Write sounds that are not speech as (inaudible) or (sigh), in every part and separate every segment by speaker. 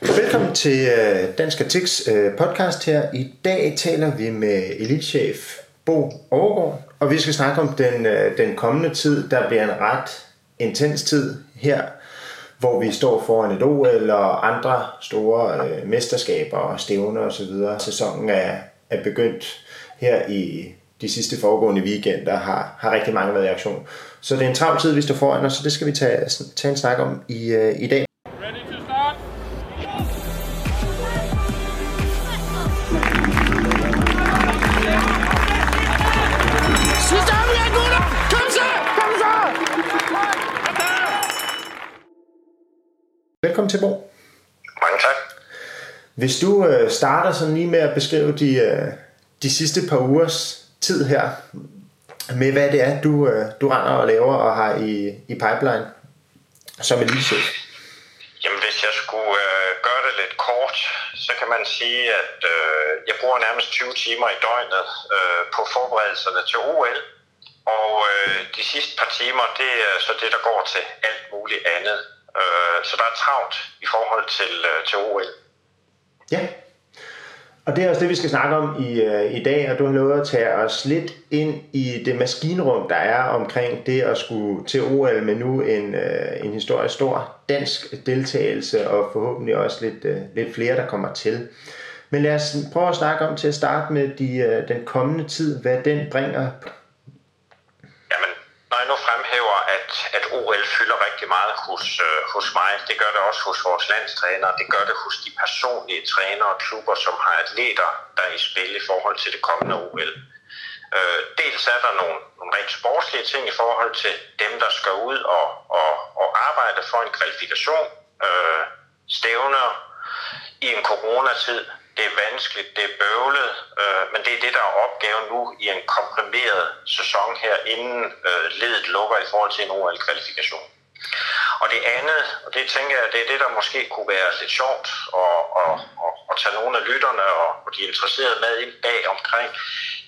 Speaker 1: Velkommen til øh, Dansk Artiks øh, podcast her. I dag taler vi med elitchef Bo Overgaard, og vi skal snakke om den, øh, den kommende tid. Der bliver en ret intens tid her, hvor vi står foran et OL og andre store øh, mesterskaber og stævner osv. Sæsonen er, er begyndt her i de sidste foregående weekender, har, har rigtig mange været i aktion. Så det er en travl tid, vi står foran os, så det skal vi tage, tage en snak om i, øh, i dag. Velkommen til, Bo.
Speaker 2: Mange tak.
Speaker 1: Hvis du øh, starter sådan lige med at beskrive de, øh, de sidste par ugers tid her, med hvad det er, du, øh, du render og laver og har i, i pipeline som elitechef.
Speaker 2: Jamen hvis jeg skulle øh, gøre det lidt kort, så kan man sige, at øh, jeg bruger nærmest 20 timer i døgnet øh, på forberedelserne til OL. Og øh, de sidste par timer, det er så det, der går til alt muligt andet. Øh, så der er travlt i forhold til, øh, til OL.
Speaker 1: Ja, og det er også det, vi skal snakke om i, øh, i dag, og du har lovet at tage os lidt ind i det maskinrum, der er omkring det at skulle til OL med nu en, øh, en historisk stor dansk deltagelse, og forhåbentlig også lidt, øh, lidt flere, der kommer til. Men lad os prøve at snakke om til at starte med de, øh, den kommende tid, hvad den bringer
Speaker 2: når jeg nu fremhæver, at, at OL fylder rigtig meget hos, øh, hos mig, det gør det også hos vores landstræner, det gør det hos de personlige trænere og klubber, som har atleter, der er i spil i forhold til det kommende OL. Øh, dels er der nogle, nogle rent sportslige ting i forhold til dem, der skal ud og, og, og arbejde for en kvalifikation, øh, stævner i en coronatid, det er vanskeligt, det er bøvlet, øh, men det er det, der er opgaven nu i en komprimeret sæson her, inden øh, ledet lukker i forhold til en OL-kvalifikation. Og det andet, og det tænker jeg, det er det, der måske kunne være lidt sjovt at, at, at, at tage nogle af lytterne og, og de interesserede med ind bag omkring,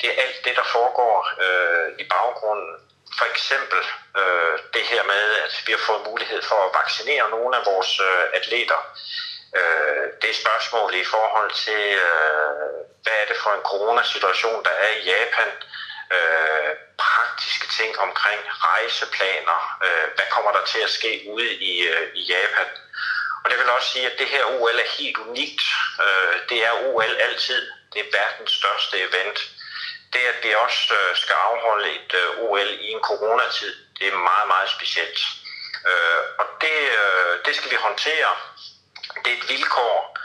Speaker 2: det er alt det, der foregår øh, i baggrunden. For eksempel øh, det her med, at vi har fået mulighed for at vaccinere nogle af vores øh, atleter øh, det spørgsmål i forhold til, øh, hvad er det for en coronasituation, der er i Japan, øh, praktiske ting omkring rejseplaner, øh, hvad kommer der til at ske ude i, øh, i Japan. Og det vil også sige, at det her OL er helt unikt. Øh, det er OL altid. Det er verdens største event. Det, at vi også øh, skal afholde et øh, OL i en coronatid, det er meget, meget specielt. Øh, og det, øh, det skal vi håndtere det er et vilkår,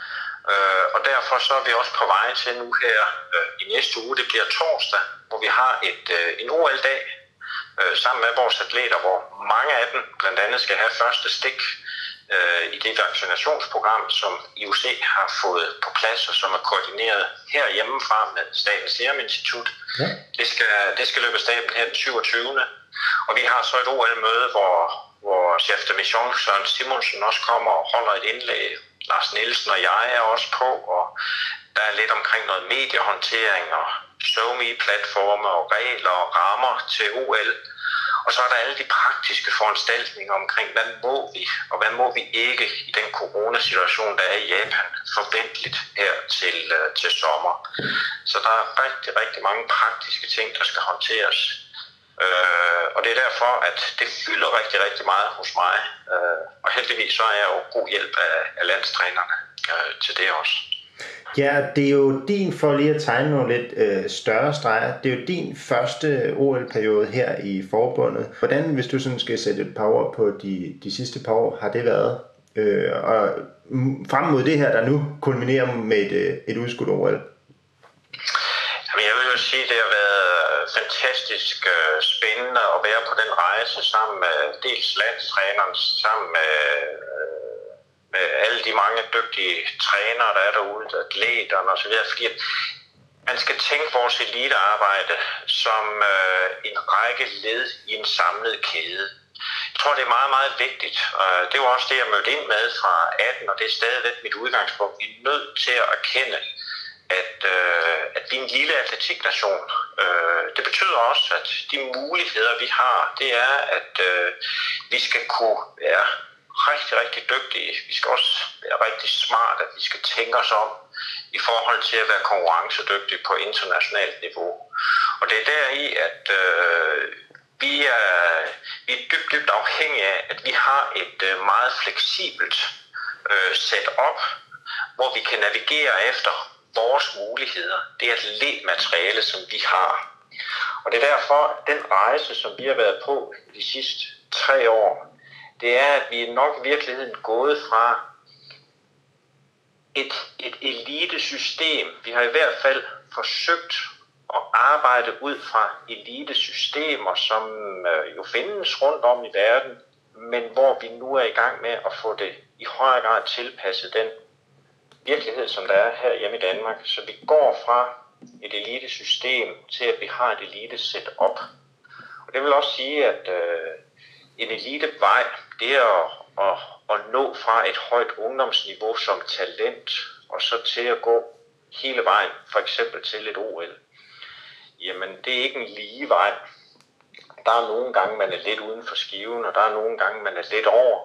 Speaker 2: øh, og derfor så er vi også på vej til nu her øh, i næste uge, det bliver torsdag, hvor vi har et, øh, en OL-dag øh, sammen med vores atleter, hvor mange af dem blandt andet skal have første stik øh, i det vaccinationsprogram, som IOC har fået på plads og som er koordineret herhjemmefra med Statens Serum Institut. Ja. Det, skal, det skal løbe staben her den 27. Og vi har så et OL-møde, hvor, hvor chef de mission Søren Simonsen også kommer og holder et indlæg. Lars Nielsen og jeg er også på, og der er lidt omkring noget mediehåndtering og SoMe-platforme og regler og rammer til OL. Og så er der alle de praktiske foranstaltninger omkring, hvad må vi og hvad må vi ikke i den coronasituation, der er i Japan, forventeligt her til, øh, til sommer. Så der er rigtig, rigtig mange praktiske ting, der skal håndteres. Øh, og det er derfor, at det fylder rigtig, rigtig meget hos mig. Øh, og heldigvis så er jeg jo god hjælp af, af landstrænerne øh, til det også.
Speaker 1: Ja, det er jo din, for lige at tegne nogle lidt øh, større streger, det er jo din første OL-periode her i forbundet. Hvordan, hvis du sådan skal sætte et par ord på de, de sidste par år, har det været? Øh, og frem mod det her, der nu kulminerer med et, øh, et udskudt OL?
Speaker 2: Jamen, jeg vil jo sige, at det har været fantastisk øh, spændende at være på den rejse sammen med dels landstræneren, sammen med, øh, med alle de mange dygtige trænere, der er derude, atleterne osv., fordi man skal tænke vores elitearbejde som øh, en række led i en samlet kæde. Jeg tror, det er meget, meget vigtigt. Det var også det, jeg mødte ind med fra 18, og det er stadigvæk mit udgangspunkt. Vi er nødt til at erkende, at, øh, at vi er en lille atletiknation. Øh, det betyder også, at de muligheder, vi har, det er, at øh, vi skal kunne være rigtig, rigtig dygtige. Vi skal også være rigtig smarte, at vi skal tænke os om i forhold til at være konkurrencedygtige på internationalt niveau. Og det er deri, at øh, vi, er, vi er dybt, dybt afhængige af, at vi har et øh, meget fleksibelt øh, setup, hvor vi kan navigere efter vores muligheder. Det er et materiale, som vi har. Og det er derfor, at den rejse, som vi har været på de sidste tre år, det er, at vi er nok i virkeligheden gået fra et, et elitesystem. Vi har i hvert fald forsøgt at arbejde ud fra elitesystemer, som øh, jo findes rundt om i verden, men hvor vi nu er i gang med at få det i højere grad tilpasset den virkelighed, som der er her hjemme i Danmark. Så vi går fra et elitesystem til, at vi har et elite setup. Og det vil også sige, at øh, en elitevej, det er at, at, at nå fra et højt ungdomsniveau som talent, og så til at gå hele vejen, for eksempel til et OL. Jamen, det er ikke en lige vej. Der er nogle gange, man er lidt uden for skiven, og der er nogle gange, man er lidt over.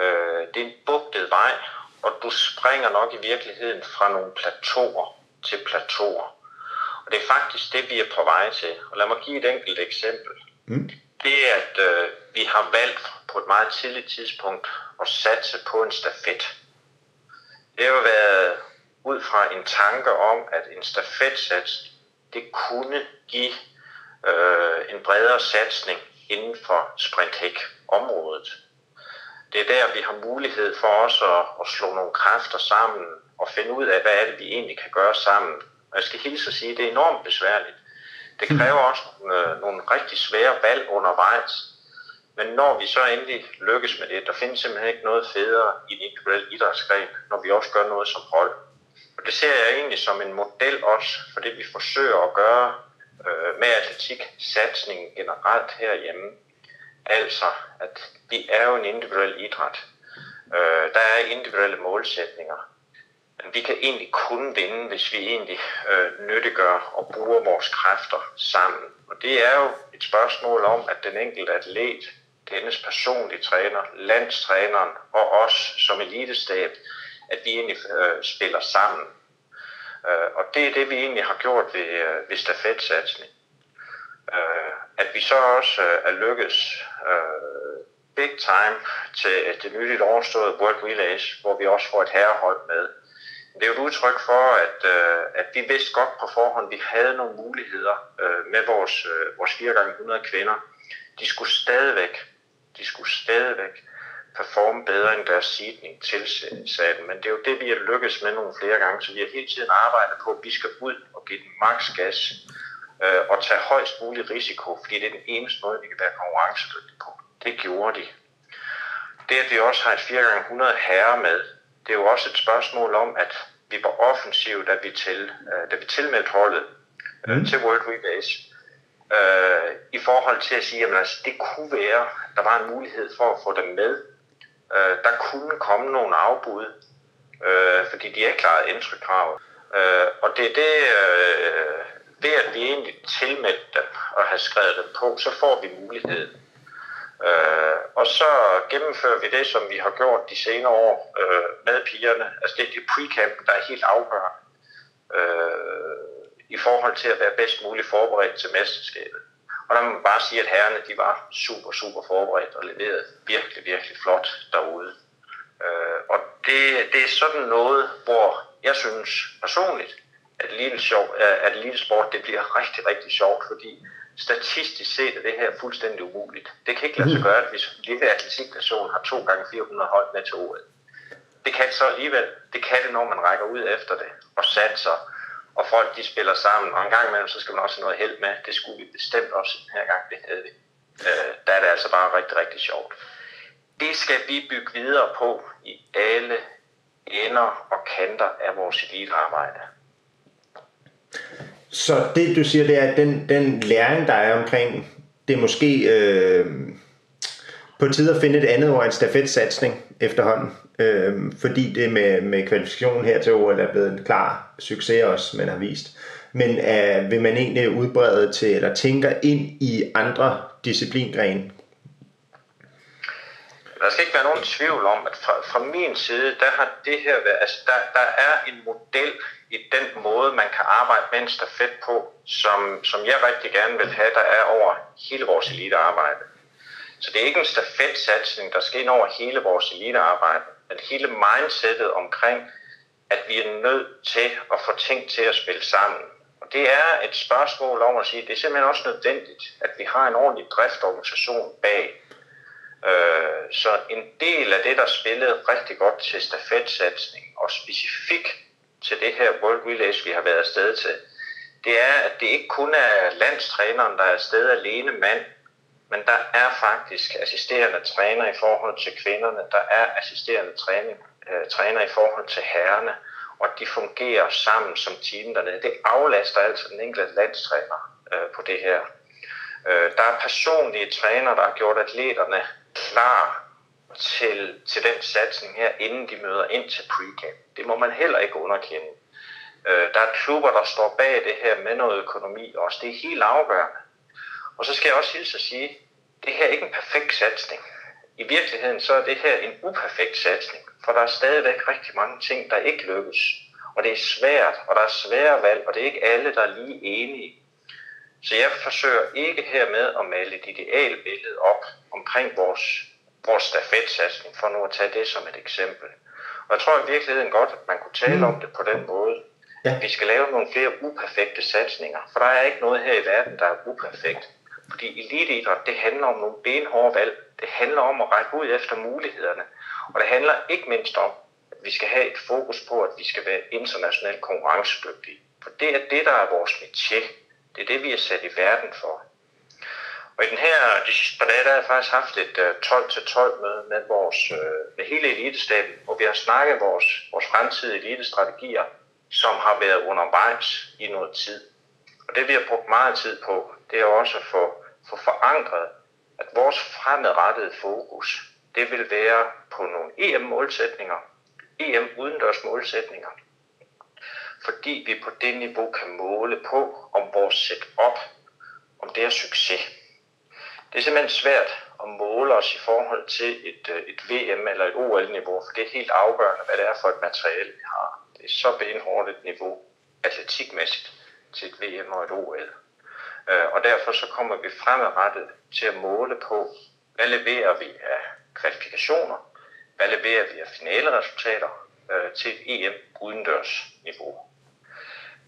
Speaker 2: Øh, det er en bugtet vej, og du springer nok i virkeligheden fra nogle plateauer til plateauer. Og det er faktisk det, vi er på vej til. Og lad mig give et enkelt eksempel. Mm. Det er, at øh, vi har valgt på et meget tidligt tidspunkt at satse på en stafet. Det har været ud fra en tanke om, at en stafetsats, det kunne give øh, en bredere satsning inden for sprinthæk-området. Det er der, vi har mulighed for os at, at slå nogle kræfter sammen og finde ud af, hvad er det, vi egentlig kan gøre sammen. Og jeg skal hilse at sige, at det er enormt besværligt. Det kræver også øh, nogle rigtig svære valg undervejs. Men når vi så endelig lykkes med det, der findes simpelthen ikke noget federe i en individuel idrætsgren, når vi også gør noget som hold. Og det ser jeg egentlig som en model også for det, vi forsøger at gøre øh, med atletik, satsningen generelt herhjemme. Altså, at vi er jo en individuel idræt. Øh, der er individuelle målsætninger. Men vi kan egentlig kun vinde, hvis vi egentlig øh, nyttiggør og bruger vores kræfter sammen. Og det er jo et spørgsmål om, at den enkelte atlet, dennes personlige træner, landstræneren og os som elitestab, at vi egentlig øh, spiller sammen. Øh, og det er det, vi egentlig har gjort ved, øh, ved stafetsatsning. Øh, at vi så også øh, er lykkedes øh, big time til øh, det nyligt overståede World Relays, hvor vi også får et herrehold med. Det er jo et udtryk for, at, øh, at vi vidste godt på forhånd, at vi havde nogle muligheder øh, med vores, øh, vores 4x100 kvinder. De skulle stadigvæk, de skulle stadigvæk performe bedre end deres sidning tilsatte. Men det er jo det, vi har lykkes med nogle flere gange, så vi har hele tiden arbejdet på, at vi skal ud og give den maks gas øh, og tage højst mulig risiko, fordi det er den eneste måde, vi kan være konkurrencedygtige på. Det gjorde de. Det, at vi også har et 4x100 herre med, det er jo også et spørgsmål om, at vi var offensive, da vi, til, øh, da vi tilmeldte holdet øh, mm. til World Relays, øh, i forhold til at sige, at altså, det kunne være, der var en mulighed for at få dem med. Øh, der kunne komme nogle afbud, øh, fordi de er klaret entry-krav. Øh, og det er det, øh, ved at vi egentlig tilmeldte dem og har skrevet dem på, så får vi muligheden. Øh, og så gennemfører vi det, som vi har gjort de senere år øh, med pigerne. Altså det er det pre-camp, der er helt afgørende øh, i forhold til at være bedst muligt forberedt til mesterskabet. Og der må man bare sige, at herrerne de var super, super forberedt og leverede virkelig, virkelig flot derude. Øh, og det, det er sådan noget, hvor jeg synes personligt, at lille, sjov, at lille sport det bliver rigtig, rigtig sjovt, fordi statistisk set er det her fuldstændig umuligt. Det kan ikke lade sig mm. gøre, hvis en lille atletiknation har to gange 400 hold med til OL. Det kan så alligevel. Det kan det, når man rækker ud efter det og satser, og folk de spiller sammen. Og en gang imellem, så skal man også have noget held med. Det skulle vi bestemt også den her gang, det havde vi. Øh, der er det altså bare rigtig, rigtig sjovt. Det skal vi bygge videre på i alle ender og kanter af vores elitearbejde.
Speaker 1: Så det du siger, det er, at den, den læring, der er omkring, det er måske øh, på tide at finde et andet ord end stafetsatsning efterhånden. Øh, fordi det med, med kvalifikationen her til OL er blevet en klar succes også, man har vist. Men øh, vil man egentlig udbrede til, eller tænker ind i andre disciplingrene?
Speaker 2: Der skal ikke være nogen tvivl om, at fra, fra min side, der har det her været, altså der, der er en model i den måde, man kan arbejde med en stafet på, som, som jeg rigtig gerne vil have, der er over hele vores elitearbejde. Så det er ikke en stafetsatsning, der skal ind over hele vores elitearbejde, men hele mindsetet omkring, at vi er nødt til at få ting til at spille sammen. Og det er et spørgsmål om at sige, at det er simpelthen også nødvendigt, at vi har en ordentlig driftorganisation bag. Øh, så en del af det, der spillede rigtig godt til stafetsatsning, og specifikt til det her World Relays, vi har været afsted til, det er, at det ikke kun er landstræneren, der er afsted alene mand, men der er faktisk assisterende træner i forhold til kvinderne, der er assisterende træning, øh, træner i forhold til herrerne, og de fungerer sammen som team dernede. Det aflaster altså den enkelte landstræner øh, på det her. Øh, der er personlige træner, der har gjort atleterne klar til, til den satsning her, inden de møder ind til pre-camp. Det må man heller ikke underkende. Øh, der er klubber, der står bag det her med noget økonomi også. Det er helt afgørende. Og så skal jeg også hilse at sige, det her er ikke en perfekt satsning. I virkeligheden så er det her en uperfekt satsning, for der er stadigvæk rigtig mange ting, der ikke lykkes. Og det er svært, og der er svære valg, og det er ikke alle, der er lige enige. Så jeg forsøger ikke hermed at male et idealbillede op omkring vores, vores stafetsatsning, for nu at tage det som et eksempel. Og jeg tror i virkeligheden godt, at man kunne tale mm. om det på den måde, ja. vi skal lave nogle flere uperfekte satsninger. For der er ikke noget her i verden, der er uperfekt. Fordi eliteidræt, det handler om nogle benhårde valg. Det handler om at række ud efter mulighederne. Og det handler ikke mindst om, at vi skal have et fokus på, at vi skal være internationalt konkurrencedygtige. For det er det, der er vores métier. Det er det, vi er sat i verden for. Og i den her, de sidste par dage, der har jeg faktisk haft et øh, 12-12 møde med, vores, øh, med hele elitestaben, hvor vi har snakket vores, vores fremtidige elitestrategier, som har været undervejs i noget tid. Og det vi har brugt meget tid på, det er også at få, få forankret, at vores fremadrettede fokus, det vil være på nogle EM-målsætninger, EM-udendørs målsætninger, fordi vi på det niveau kan måle på, om vores setup, om det er succes. Det er simpelthen svært at måle os i forhold til et, øh, et VM eller et OL-niveau, for det er helt afgørende, hvad det er for et materiale, vi har. Det er så benhårdt et niveau, atletikmæssigt, til et VM og et OL. Øh, og derfor så kommer vi fremadrettet til at måle på, hvad leverer vi af kvalifikationer, hvad leverer vi af finaleresultater øh, til et EM udendørs niveau.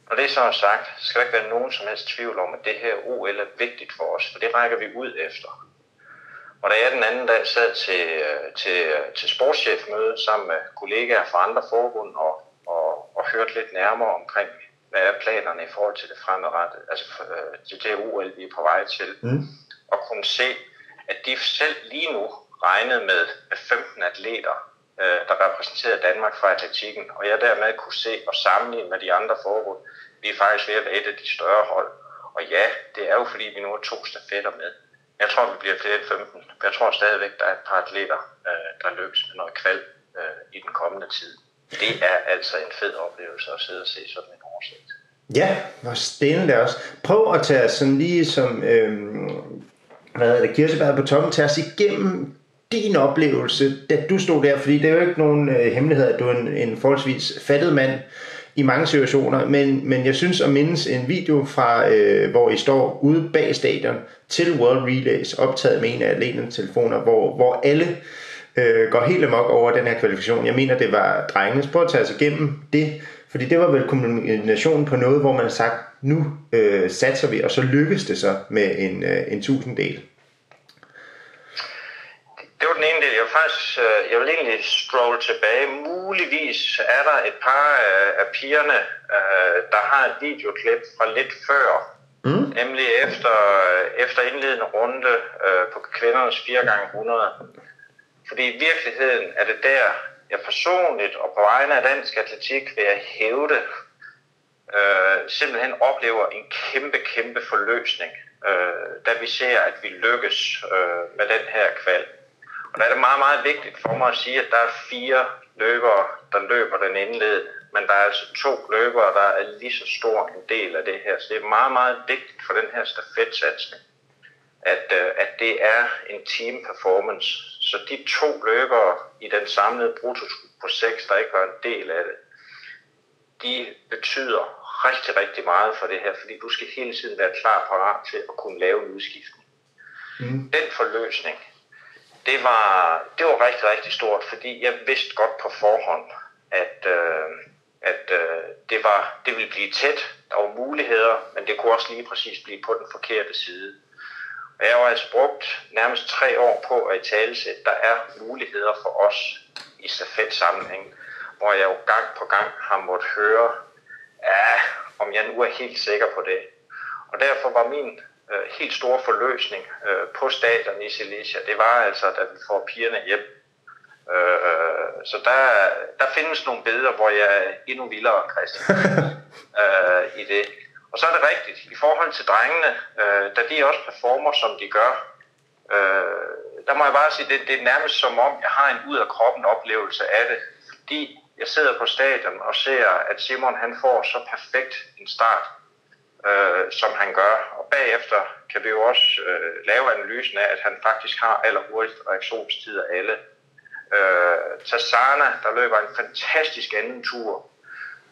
Speaker 2: Når det så er sagt, skal der ikke være nogen som helst tvivl om, at det her OL er vigtigt for os, for det rækker vi ud efter. Og da jeg den anden dag sad til, øh, til, til sportschefmøde sammen med kollegaer fra andre forbund og, og, og hørte lidt nærmere omkring hvad er planerne i forhold til det fremadrettede, altså øh, til det OL, vi er på vej til, mm. og kunne se, at de selv lige nu regnede med 15 atleter, øh, der repræsenterede Danmark fra atletikken, og jeg dermed kunne se og sammenligne med de andre forbund, vi er faktisk ved at være et af de større hold. Og ja, det er jo fordi, vi nu har to stafetter med. Jeg tror, vi bliver flere end 15. Jeg tror stadigvæk, der er et par atleter, øh, der lykkes med noget kval øh, i den kommende tid. Det er altså en fed oplevelse at sidde og se sådan en oversigt.
Speaker 1: Ja, hvor stille også. Prøv at tage sådan lige som, øhm, hvad hedder det, kirsebær på toppen, tage os igennem din oplevelse, da du stod der, fordi det er jo ikke nogen øh, hemmelighed, at du er en, en forholdsvis fattet mand i mange situationer, men, men jeg synes at mindes en video fra, øh, hvor I står ude bag stadion til World Relays, optaget med en af atleternes telefoner, hvor, hvor alle øh, går helt amok over den her kvalifikation. Jeg mener, det var drengene. Prøv at tage os igennem det, fordi det var vel kombinationen på noget, hvor man har sagt, nu øh, satser vi, og så lykkes det så med en, øh, en tusinddel.
Speaker 2: Det var den ene del. Jeg vil faktisk, øh, jeg vil egentlig scrolle tilbage. Muligvis er der et par af pigerne, øh, der har et videoklip fra lidt før, mm. nemlig efter, efter indledende runde på kvindernes 4x100 fordi i virkeligheden er det der, jeg personligt og på vegne af dansk atletik vil jeg hævde, øh, simpelthen oplever en kæmpe, kæmpe forløsning, øh, da vi ser, at vi lykkes øh, med den her kval. Og der er det meget, meget vigtigt for mig at sige, at der er fire løbere, der løber den indledende, men der er altså to løbere, der er lige så stor en del af det her. Så det er meget, meget vigtigt for den her stafetsatsning, at, øh, at det er en team performance, Så de to løbere i den samlede brutto på 6, der ikke var en del af det, de betyder rigtig, rigtig meget for det her, fordi du skal hele tiden være klar parat til at kunne lave en udskiftning. Mm. Den forløsning, det var, det var rigtig, rigtig stort, fordi jeg vidste godt på forhånd, at, øh, at øh, det, var, det ville blive tæt. Der var muligheder, men det kunne også lige præcis blive på den forkerte side. Og jeg har altså brugt nærmest tre år på at i tale at der er muligheder for os i stafet sammenhæng, hvor jeg jo gang på gang har måttet høre, ja, om jeg nu er helt sikker på det. Og derfor var min øh, helt store forløsning øh, på stadion i Silesia, det var altså, da vi får pigerne hjem. Øh, så der, der findes nogle billeder, hvor jeg er endnu vildere, Christian, (laughs) øh, i det. Og så er det rigtigt, i forhold til drengene, øh, da de også performer, som de gør, øh, der må jeg bare sige, det, det er nærmest som om, jeg har en ud af kroppen oplevelse af det. Fordi jeg sidder på stadion og ser, at Simon han får så perfekt en start, øh, som han gør. Og bagefter kan vi jo også øh, lave analysen af, at han faktisk har allerhurtigst reaktionstid af alle. Øh, Tassana, der løber en fantastisk anden tur.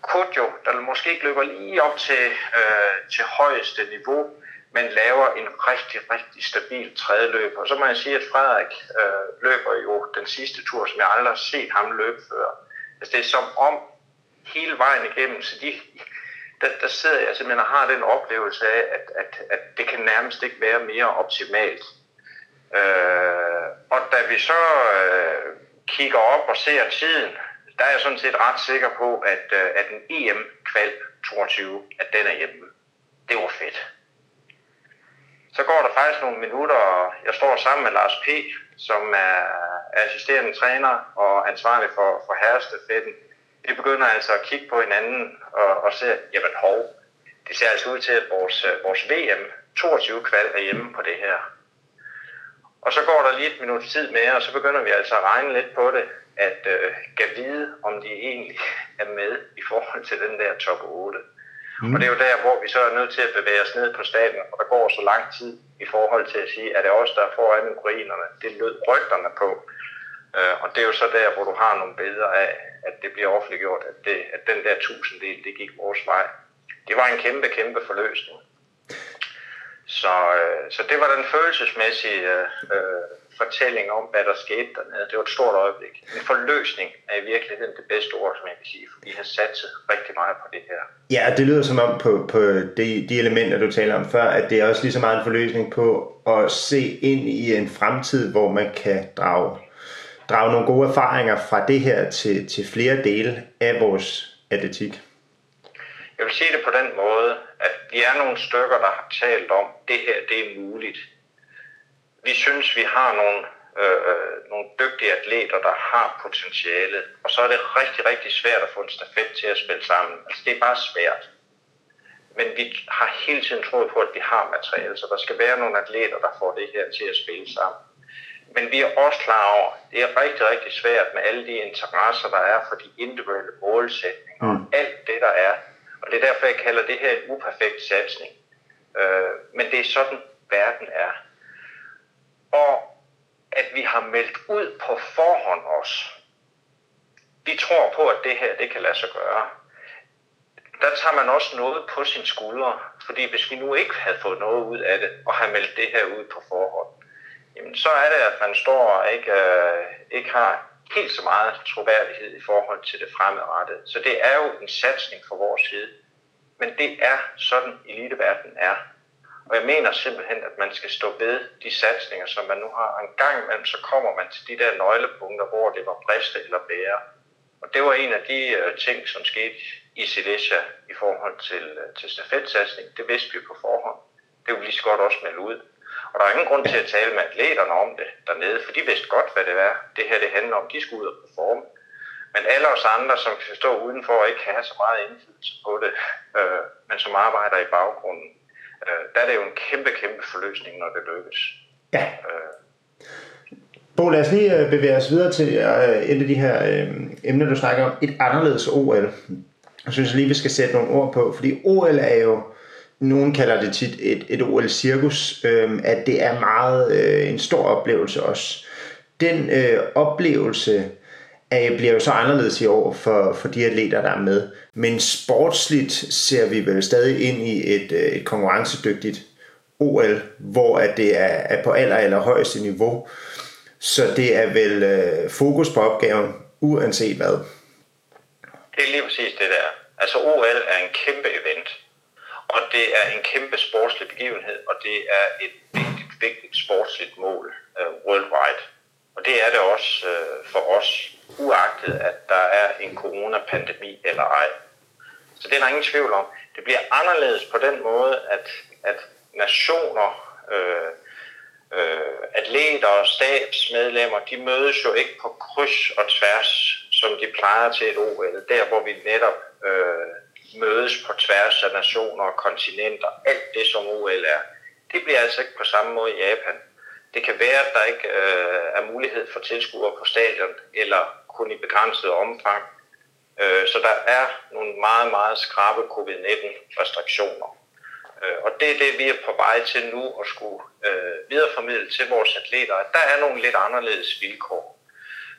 Speaker 2: Kodjo, der måske ikke løber lige op til, øh, til højeste niveau, men laver en rigtig, rigtig stabil tredje løb. Og så må jeg sige, at Frederik øh, løber jo den sidste tur, som jeg aldrig har set ham løbe før. Altså det er som om hele vejen igennem, så de, der, der sidder jeg simpelthen og har den oplevelse af, at, at, at det kan nærmest ikke være mere optimalt. Øh, og da vi så øh, kigger op og ser tiden, der er jeg sådan set ret sikker på, at, øh, at en EM-kval 22, at den er hjemme. Det var fedt. Så går der faktisk nogle minutter, og jeg står sammen med Lars P., som er assisterende træner og ansvarlig for, for herrestafetten. Vi begynder altså at kigge på hinanden og, og se, jamen hov, det ser altså ud til, at vores, vores VM 22 kval er hjemme på det her. Og så går der lige et minut tid mere, og så begynder vi altså at regne lidt på det, at øh, kan vide, om de egentlig er med i forhold til den der top 8. Mm. Og det er jo der, hvor vi så er nødt til at bevæge os ned på staten, og der går så lang tid i forhold til at sige, at det er os, der er foran ukrainerne. Det lød rygterne på. Øh, og det er jo så der, hvor du har nogle billeder af, at det bliver offentliggjort, at, det, at den der tusinddel, det gik vores vej. Det var en kæmpe, kæmpe forløsning. Så, øh, så det var den følelsesmæssige øh, øh, fortælling om, hvad der skete dernede. Det var et stort øjeblik. En forløsning er i virkeligheden det bedste ord, som jeg kan sige, for vi har satset rigtig meget på det her.
Speaker 1: Ja, det lyder som om på, på de, de elementer, du taler om før, at det er også lige så meget en forløsning på at se ind i en fremtid, hvor man kan drage, drage nogle gode erfaringer fra det her til, til flere dele af vores atletik.
Speaker 2: Jeg vil sige det på den måde, at vi er nogle stykker, der har talt om, at det her det er muligt vi synes, vi har nogle, øh, øh nogle dygtige atleter, der har potentiale, og så er det rigtig, rigtig svært at få en stafet til at spille sammen. Altså, det er bare svært. Men vi har hele tiden troet på, at vi har materiale, så der skal være nogle atleter, der får det her til at spille sammen. Men vi er også klar over, at det er rigtig, rigtig svært med alle de interesser, der er for de individuelle målsætninger og mm. alt det, der er. Og det er derfor, jeg kalder det her en uperfekt satsning. Øh, men det er sådan, verden er og at vi har meldt ud på forhånd også. Vi tror på, at det her det kan lade sig gøre. Der tager man også noget på sin skuldre, fordi hvis vi nu ikke havde fået noget ud af det, og har meldt det her ud på forhånd, jamen så er det, at man står og ikke, øh, ikke har helt så meget troværdighed i forhold til det fremadrettede. Så det er jo en satsning fra vores side. Men det er sådan, eliteverdenen er. Og jeg mener simpelthen, at man skal stå ved de satsninger, som man nu har. Og en gang imellem, så kommer man til de der nøglepunkter, hvor det var briste eller bære. Og det var en af de øh, ting, som skete i Silesia i forhold til, øh, til stafetsatsning. Det vidste vi på forhånd. Det ville lige så godt også melde ud. Og der er ingen grund til at tale med atleterne om det dernede, for de vidste godt, hvad det var. Det her det handler om, de skulle ud og performe. Men alle os andre, som kan stå udenfor og ikke kan have så meget indflydelse på det, øh, men som arbejder i baggrunden, øh, der er det jo en kæmpe, kæmpe forløsning, når det lykkes.
Speaker 1: Ja. Øh. Bo, lad os lige øh, bevæge os videre til øh, et af de her øh, emner, du snakker om. Et anderledes OL. Jeg synes lige, vi skal sætte nogle ord på, fordi OL er jo, nogen kalder det tit et, et OL-cirkus, øh, at det er meget øh, en stor oplevelse også. den øh, oplevelse øh, bliver jo så anderledes i år for, for de atleter, der er med. Men sportsligt ser vi vel stadig ind i et, øh, et konkurrencedygtigt OL, hvor at det er, er på aller, aller højeste niveau. Så det er vel øh, fokus på opgaven, uanset hvad.
Speaker 2: Det er lige præcis det der. Altså OL er en kæmpe event, og det er en kæmpe sportslig begivenhed, og det er et vigtigt, vigtigt sportsligt mål uh, worldwide. Og det er det også uh, for os, uagtet at der er en coronapandemi eller ej. Så det er der ingen tvivl om. Det bliver anderledes på den måde, at, at nationer, øh, øh, atleter og stabsmedlemmer, de mødes jo ikke på kryds og tværs, som de plejer til et OL. Der, hvor vi netop øh, mødes på tværs af nationer og kontinenter. Alt det, som OL er. Det bliver altså ikke på samme måde i Japan. Det kan være, at der ikke øh, er mulighed for tilskuere på stadion, eller kun i begrænset omfang. Øh, så der er nogle meget, meget skrabe covid-19-restriktioner. Øh, og det er det, vi er på vej til nu at skulle øh, videreformidle til vores atleter, at der er nogle lidt anderledes vilkår.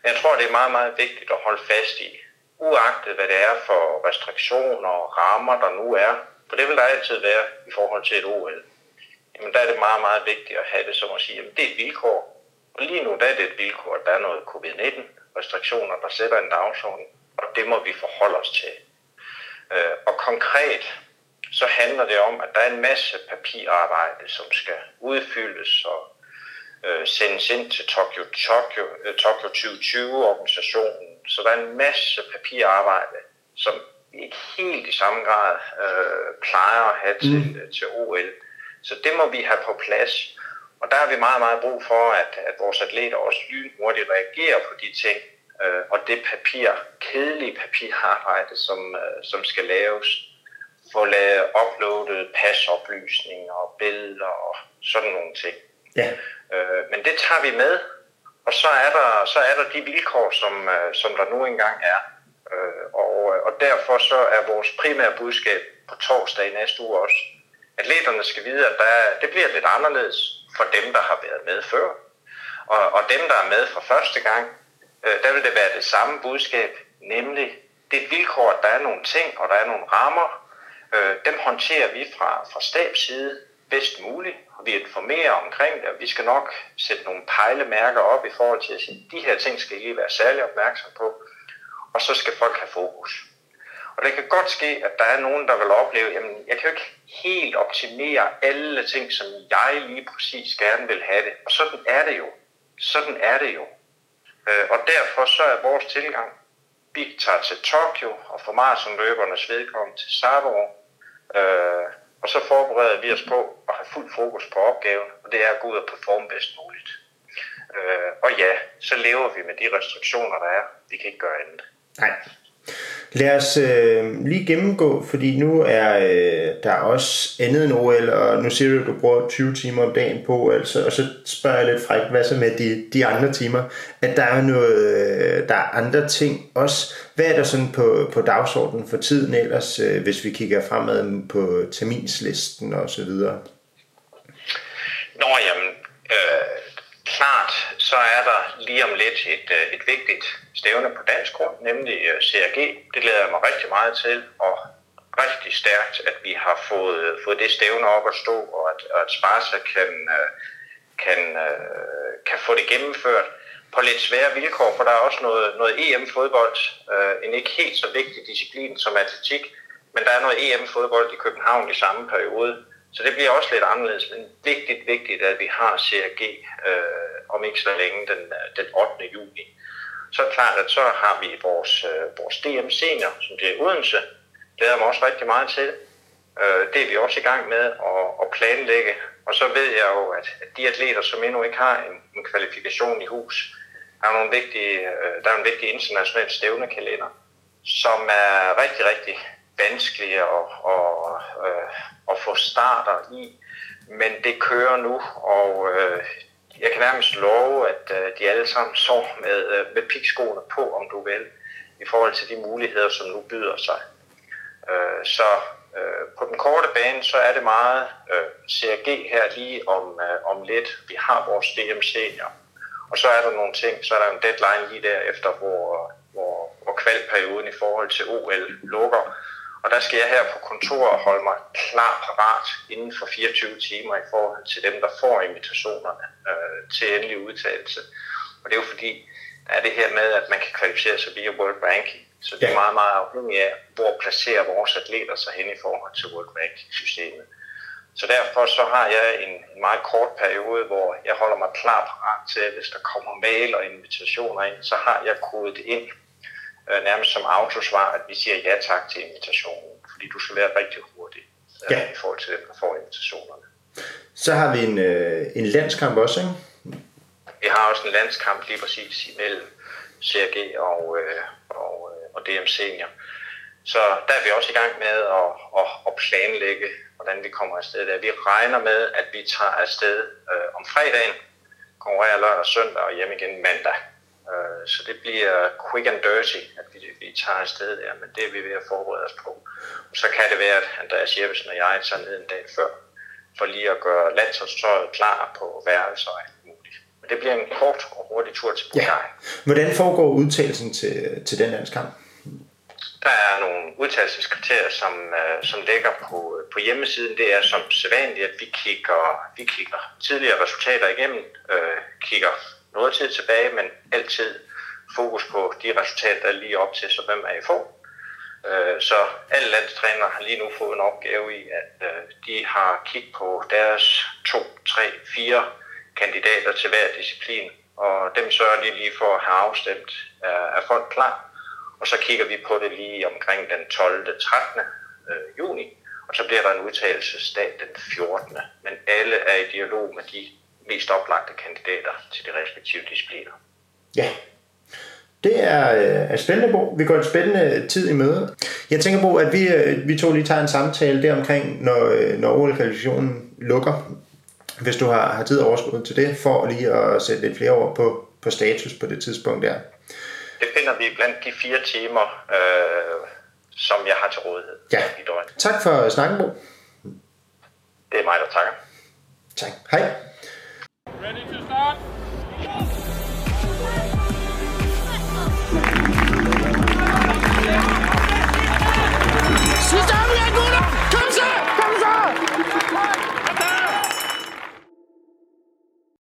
Speaker 2: Jeg tror, det er meget, meget vigtigt at holde fast i, uagtet hvad det er for restriktioner og rammer, der nu er, for det vil der altid være i forhold til et OL. Jamen der er det meget, meget vigtigt at have det som at sige, jamen det er et vilkår. Og lige nu der er det et vilkår, at der er noget covid-19, restriktioner, der sætter en dagsorden, og det må vi forholde os til. Øh, og konkret, så handler det om, at der er en masse papirarbejde, som skal udfyldes og øh, sendes ind til Tokyo, Tokyo, øh, Tokyo 2020-organisationen. Så der er en masse papirarbejde, som ikke helt i samme grad øh, plejer at have til, mm. til OL. Så det må vi have på plads. Og der har vi meget, meget brug for, at, at vores atleter også lynhurtigt reagerer på de ting, øh, og det papir, kedelige papirarbejde, som, øh, som skal laves, få lavet uploadet pasoplysninger og billeder og sådan nogle ting. Ja. Øh, men det tager vi med, og så er der, så er der de vilkår, som, øh, som der nu engang er. Øh, og, øh, og derfor så er vores primære budskab på torsdag i næste uge også, atleterne skal vide, at der, det bliver lidt anderledes for dem, der har været med før. Og, og dem, der er med fra første gang, øh, der vil det være det samme budskab, nemlig det er et vilkår, at der er nogle ting, og der er nogle rammer. Øh, dem håndterer vi fra, fra stabsside bedst muligt, og vi informerer omkring det, og vi skal nok sætte nogle pejlemærker op i forhold til at sige, de her ting skal I lige være særlig opmærksom på, og så skal folk have fokus. Og det kan godt ske, at der er nogen, der vil opleve, jamen jeg kan jo ikke helt optimere alle ting, som jeg lige præcis gerne vil have det. Og sådan er det jo. Sådan er det jo. Øh, og derfor så er vores tilgang, vi tager til Tokyo og for maratonløbernes vedkommende til Sapporo, øh, og så forbereder vi os på at have fuld fokus på opgaven, og det er at gå ud og performe bedst muligt. Øh, og ja, så lever vi med de restriktioner, der er. Vi kan ikke gøre andet.
Speaker 1: Nej. Lad os øh, lige gennemgå, fordi nu er øh, der også andet end OL, og nu siger du, at du bruger 20 timer om dagen på altså, og så spørger jeg lidt frækt, hvad så med de, de andre timer? At der er noget, øh, der er andre ting også. Hvad er der sådan på, på dagsordenen for tiden ellers, øh, hvis vi kigger fremad på terminslisten og så videre?
Speaker 2: Nå, jamen, øh, klart, så er der lige om lidt et, øh, et vigtigt stævne på dansk grund, nemlig øh, CRG. Det glæder jeg mig rigtig meget til, og rigtig stærkt, at vi har fået, øh, fået det stævne op at stå, og at, og at Sparta kan, kan, kan få det gennemført på lidt svære vilkår, for der er også noget, noget EM-fodbold, en ikke helt så vigtig disciplin som atletik, men der er noget EM-fodbold i København i samme periode, så det bliver også lidt anderledes, men vigtigt, vigtigt, at vi har CRG øh, om ikke så længe den, øh, den 8. juni. Så er det klart, at så har vi vores, øh, vores DM senior, som det er Odense. Det glæder mig også rigtig meget til. Øh, det er vi også i gang med at, at planlægge. Og så ved jeg jo, at, de atleter, som endnu ikke har en, en kvalifikation i hus, har nogle vigtige, øh, der er en vigtig international stævnekalender, som er rigtig, rigtig vanskelige at, at, øh, at få starter i. Men det kører nu, og øh, jeg kan nærmest love, at øh, de alle sammen så med, med pikskoene på, om du vil, i forhold til de muligheder, som nu byder sig. Så på den korte bane, så er det meget CRG her lige om, om lidt. Vi har vores DM senior, Og så er der nogle ting, så er der en deadline lige derefter, hvor, hvor, hvor kvalperioden i forhold til OL lukker. Og der skal jeg her på kontoret holde mig klar parat inden for 24 timer i forhold til dem, der får invitationerne øh, til endelig udtalelse. Og det er jo fordi, der er det her med, at man kan kvalificere sig via World Ranking. Så det er meget, meget afhængigt af, hvor placerer vores atleter sig hen i forhold til World Ranking-systemet. Så derfor så har jeg en, en meget kort periode, hvor jeg holder mig klar parat til, at hvis der kommer mail og invitationer ind, så har jeg kodet ind øh, nærmest som autosvar, at vi siger ja tak til invitationen, fordi du skal være rigtig hurtig øh, ja. i forhold til dem, der får invitationerne.
Speaker 1: Så har vi en, øh, en landskamp også, ikke?
Speaker 2: Vi har også en landskamp lige præcis imellem CRG og, øh, og, øh, og DM Senior. Så der er vi også i gang med at, at, at planlægge, hvordan vi kommer afsted der. Vi regner med, at vi tager afsted øh, om fredagen, konkurrerer lørdag og søndag og hjem igen mandag. Øh, så det bliver quick and dirty, at vi, vi tager afsted der, men det er vi ved at forberede os på. Så kan det være, at Andreas Jeppesen og jeg tager ned en dag før, for lige at gøre landsholdstøjet klar på værelser og alt muligt. Men det bliver en kort og hurtig tur til Bulgarien. Ja.
Speaker 1: Hvordan foregår udtalelsen til, til den landskamp?
Speaker 2: Der er nogle udtalelseskriterier, som, uh, som ligger på, på hjemmesiden. Det er som sædvanligt, at vi kigger, vi kigger tidligere resultater igennem, uh, kigger noget tid tilbage, men altid fokus på de resultater, der er lige op til, så hvem er i få. Øh, så alle landstrænere har lige nu fået en opgave i, at øh, de har kigget på deres to, tre, fire kandidater til hver disciplin, og dem sørger de lige for at have afstemt. Er, folk klar? Og så kigger vi på det lige omkring den 12. 13. Øh, juni, og så bliver der en udtalelsesdag den 14. Men alle er i dialog med de mest oplagte kandidater til de respektive discipliner.
Speaker 1: Ja, det er, øh, er spændende, Bo. Vi går en spændende tid i møde. Jeg tænker på, at vi, øh, vi to lige tager en samtale der omkring, når, øh, når OL-kvalifikationen lukker. Hvis du har, har tid og overskud til det, for lige at sætte lidt flere år på, på status på det tidspunkt der
Speaker 2: det finder vi blandt de fire timer, øh, som jeg har til rådighed
Speaker 1: ja. i døgnet. Tak for snakken, Bo.
Speaker 2: Det er mig, der takker.
Speaker 1: Tak. Hej.
Speaker 3: Ready to start? She's